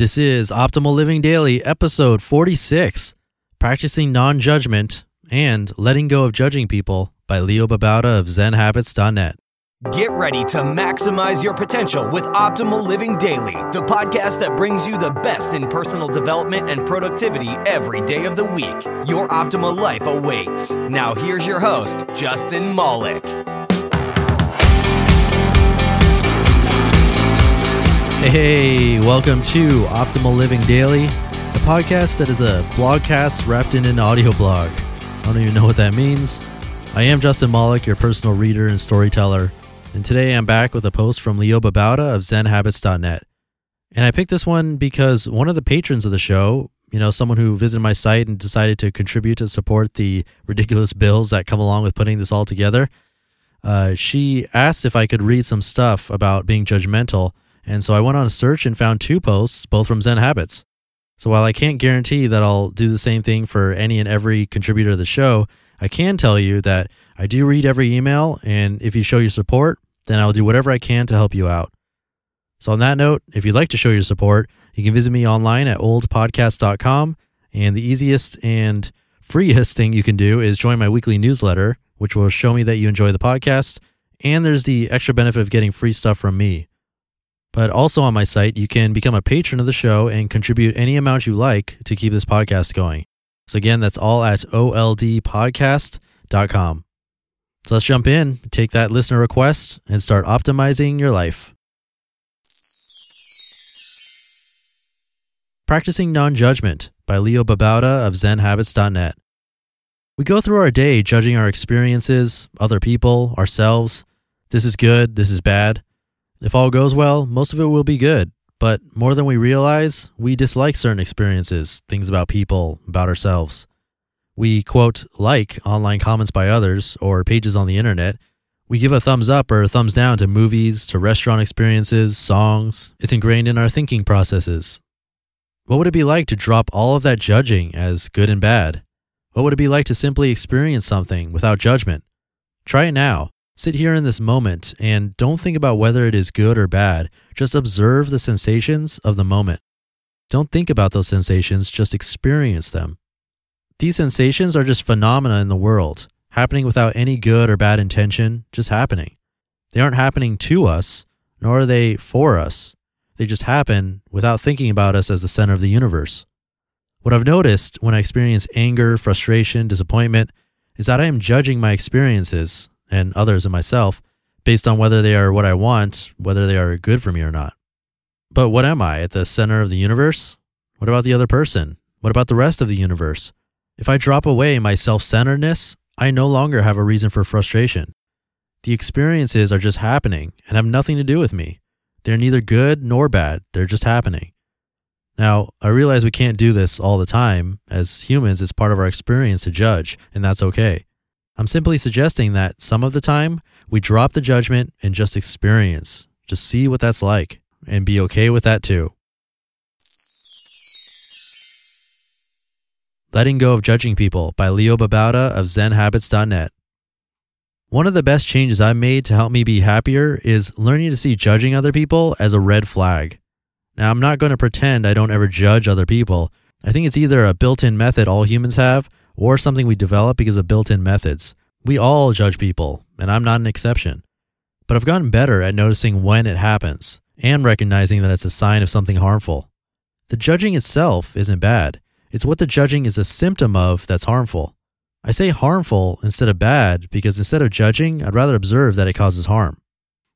This is Optimal Living Daily, episode 46 Practicing Non Judgment and Letting Go of Judging People by Leo Babauta of ZenHabits.net. Get ready to maximize your potential with Optimal Living Daily, the podcast that brings you the best in personal development and productivity every day of the week. Your optimal life awaits. Now, here's your host, Justin Malik. Hey, welcome to Optimal Living Daily, the podcast that is a blogcast wrapped in an audio blog. I don't even know what that means. I am Justin Malik, your personal reader and storyteller, and today I'm back with a post from Leo Babauta of ZenHabits.net. And I picked this one because one of the patrons of the show, you know, someone who visited my site and decided to contribute to support the ridiculous bills that come along with putting this all together, uh, she asked if I could read some stuff about being judgmental and so I went on a search and found two posts, both from Zen Habits. So while I can't guarantee that I'll do the same thing for any and every contributor to the show, I can tell you that I do read every email, and if you show your support, then I'll do whatever I can to help you out. So on that note, if you'd like to show your support, you can visit me online at oldpodcast.com, and the easiest and freest thing you can do is join my weekly newsletter, which will show me that you enjoy the podcast, and there's the extra benefit of getting free stuff from me. But also on my site, you can become a patron of the show and contribute any amount you like to keep this podcast going. So again, that's all at oldpodcast.com. So let's jump in, take that listener request, and start optimizing your life. Practicing Non Judgment by Leo Babauta of ZenHabits.net. We go through our day judging our experiences, other people, ourselves. This is good, this is bad. If all goes well, most of it will be good. But more than we realize, we dislike certain experiences, things about people, about ourselves. We, quote, like online comments by others or pages on the internet. We give a thumbs up or a thumbs down to movies, to restaurant experiences, songs. It's ingrained in our thinking processes. What would it be like to drop all of that judging as good and bad? What would it be like to simply experience something without judgment? Try it now. Sit here in this moment and don't think about whether it is good or bad. Just observe the sensations of the moment. Don't think about those sensations, just experience them. These sensations are just phenomena in the world, happening without any good or bad intention, just happening. They aren't happening to us, nor are they for us. They just happen without thinking about us as the center of the universe. What I've noticed when I experience anger, frustration, disappointment is that I am judging my experiences and others and myself based on whether they are what I want, whether they are good for me or not. But what am I at the center of the universe? What about the other person? What about the rest of the universe? If I drop away my self centeredness, I no longer have a reason for frustration. The experiences are just happening and have nothing to do with me. They're neither good nor bad, they're just happening. Now, I realize we can't do this all the time. As humans, it's part of our experience to judge, and that's okay. I'm simply suggesting that some of the time we drop the judgment and just experience, just see what that's like, and be okay with that too. Letting Go of Judging People by Leo Babauta of ZenHabits.net. One of the best changes I've made to help me be happier is learning to see judging other people as a red flag. Now, I'm not going to pretend I don't ever judge other people. I think it's either a built in method all humans have or something we develop because of built in methods. We all judge people, and I'm not an exception. But I've gotten better at noticing when it happens and recognizing that it's a sign of something harmful. The judging itself isn't bad. It's what the judging is a symptom of that's harmful. I say harmful instead of bad because instead of judging, I'd rather observe that it causes harm.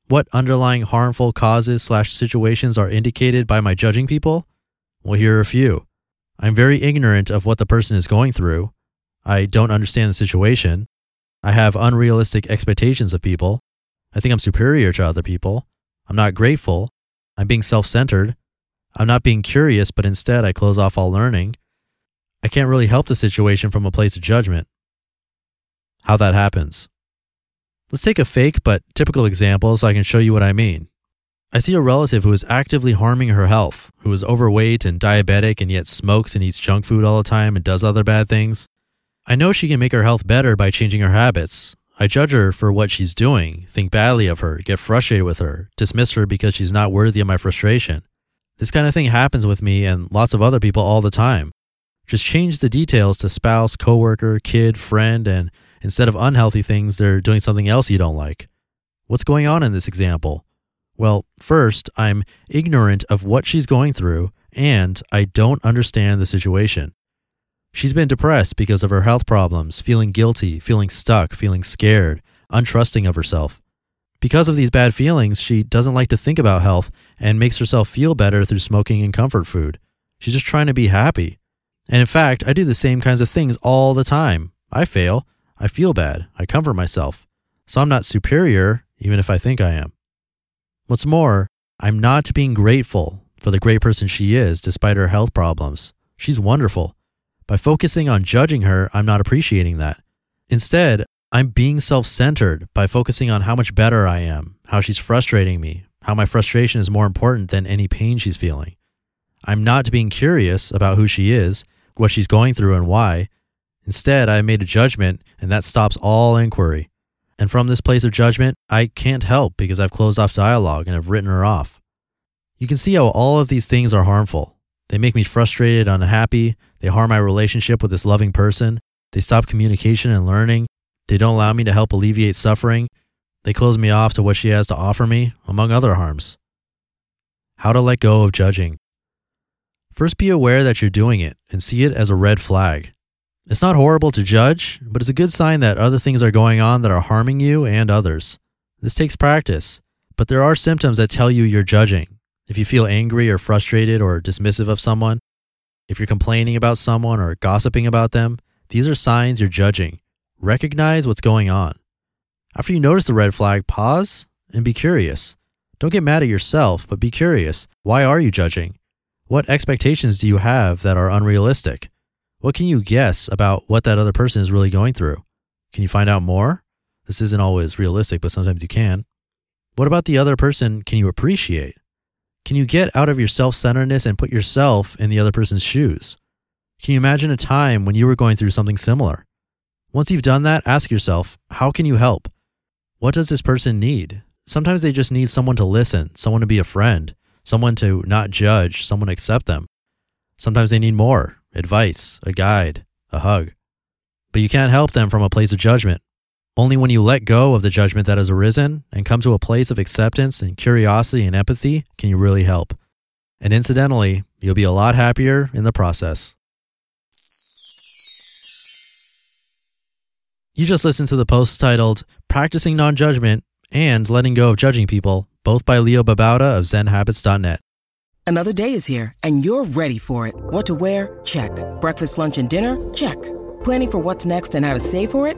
What underlying harmful causes slash situations are indicated by my judging people? Well, here are a few. I'm very ignorant of what the person is going through. I don't understand the situation. I have unrealistic expectations of people. I think I'm superior to other people. I'm not grateful. I'm being self centered. I'm not being curious, but instead I close off all learning. I can't really help the situation from a place of judgment. How that happens. Let's take a fake but typical example so I can show you what I mean. I see a relative who is actively harming her health, who is overweight and diabetic and yet smokes and eats junk food all the time and does other bad things. I know she can make her health better by changing her habits. I judge her for what she's doing, think badly of her, get frustrated with her, dismiss her because she's not worthy of my frustration. This kind of thing happens with me and lots of other people all the time. Just change the details to spouse, coworker, kid, friend, and instead of unhealthy things, they're doing something else you don't like. What's going on in this example? Well, first, I'm ignorant of what she's going through and I don't understand the situation. She's been depressed because of her health problems, feeling guilty, feeling stuck, feeling scared, untrusting of herself. Because of these bad feelings, she doesn't like to think about health and makes herself feel better through smoking and comfort food. She's just trying to be happy. And in fact, I do the same kinds of things all the time. I fail. I feel bad. I comfort myself. So I'm not superior, even if I think I am. What's more, I'm not being grateful for the great person she is despite her health problems. She's wonderful. By focusing on judging her, I'm not appreciating that. Instead, I'm being self centered by focusing on how much better I am, how she's frustrating me, how my frustration is more important than any pain she's feeling. I'm not being curious about who she is, what she's going through, and why. Instead, I made a judgment, and that stops all inquiry. And from this place of judgment, I can't help because I've closed off dialogue and have written her off. You can see how all of these things are harmful. They make me frustrated, unhappy. They harm my relationship with this loving person. They stop communication and learning. They don't allow me to help alleviate suffering. They close me off to what she has to offer me, among other harms. How to let go of judging. First, be aware that you're doing it and see it as a red flag. It's not horrible to judge, but it's a good sign that other things are going on that are harming you and others. This takes practice, but there are symptoms that tell you you're judging. If you feel angry or frustrated or dismissive of someone, if you're complaining about someone or gossiping about them, these are signs you're judging. Recognize what's going on. After you notice the red flag, pause and be curious. Don't get mad at yourself, but be curious. Why are you judging? What expectations do you have that are unrealistic? What can you guess about what that other person is really going through? Can you find out more? This isn't always realistic, but sometimes you can. What about the other person can you appreciate? Can you get out of your self centeredness and put yourself in the other person's shoes? Can you imagine a time when you were going through something similar? Once you've done that, ask yourself, how can you help? What does this person need? Sometimes they just need someone to listen, someone to be a friend, someone to not judge, someone to accept them. Sometimes they need more advice, a guide, a hug. But you can't help them from a place of judgment. Only when you let go of the judgment that has arisen and come to a place of acceptance and curiosity and empathy can you really help. And incidentally, you'll be a lot happier in the process. You just listened to the post titled Practicing Non Judgment and Letting Go of Judging People, both by Leo Babauta of ZenHabits.net. Another day is here, and you're ready for it. What to wear? Check. Breakfast, lunch, and dinner? Check. Planning for what's next and how to save for it?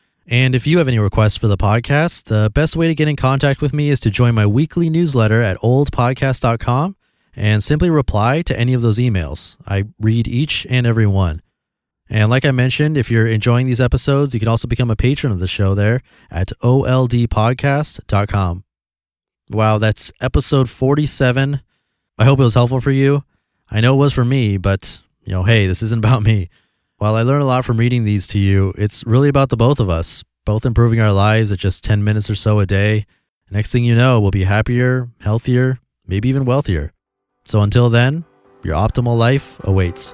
And if you have any requests for the podcast, the best way to get in contact with me is to join my weekly newsletter at oldpodcast.com and simply reply to any of those emails. I read each and every one. And like I mentioned, if you're enjoying these episodes, you can also become a patron of the show there at oldpodcast.com. Wow, that's episode 47. I hope it was helpful for you. I know it was for me, but, you know, hey, this isn't about me. While I learn a lot from reading these to you, it's really about the both of us, both improving our lives at just 10 minutes or so a day. Next thing you know, we'll be happier, healthier, maybe even wealthier. So until then, your optimal life awaits.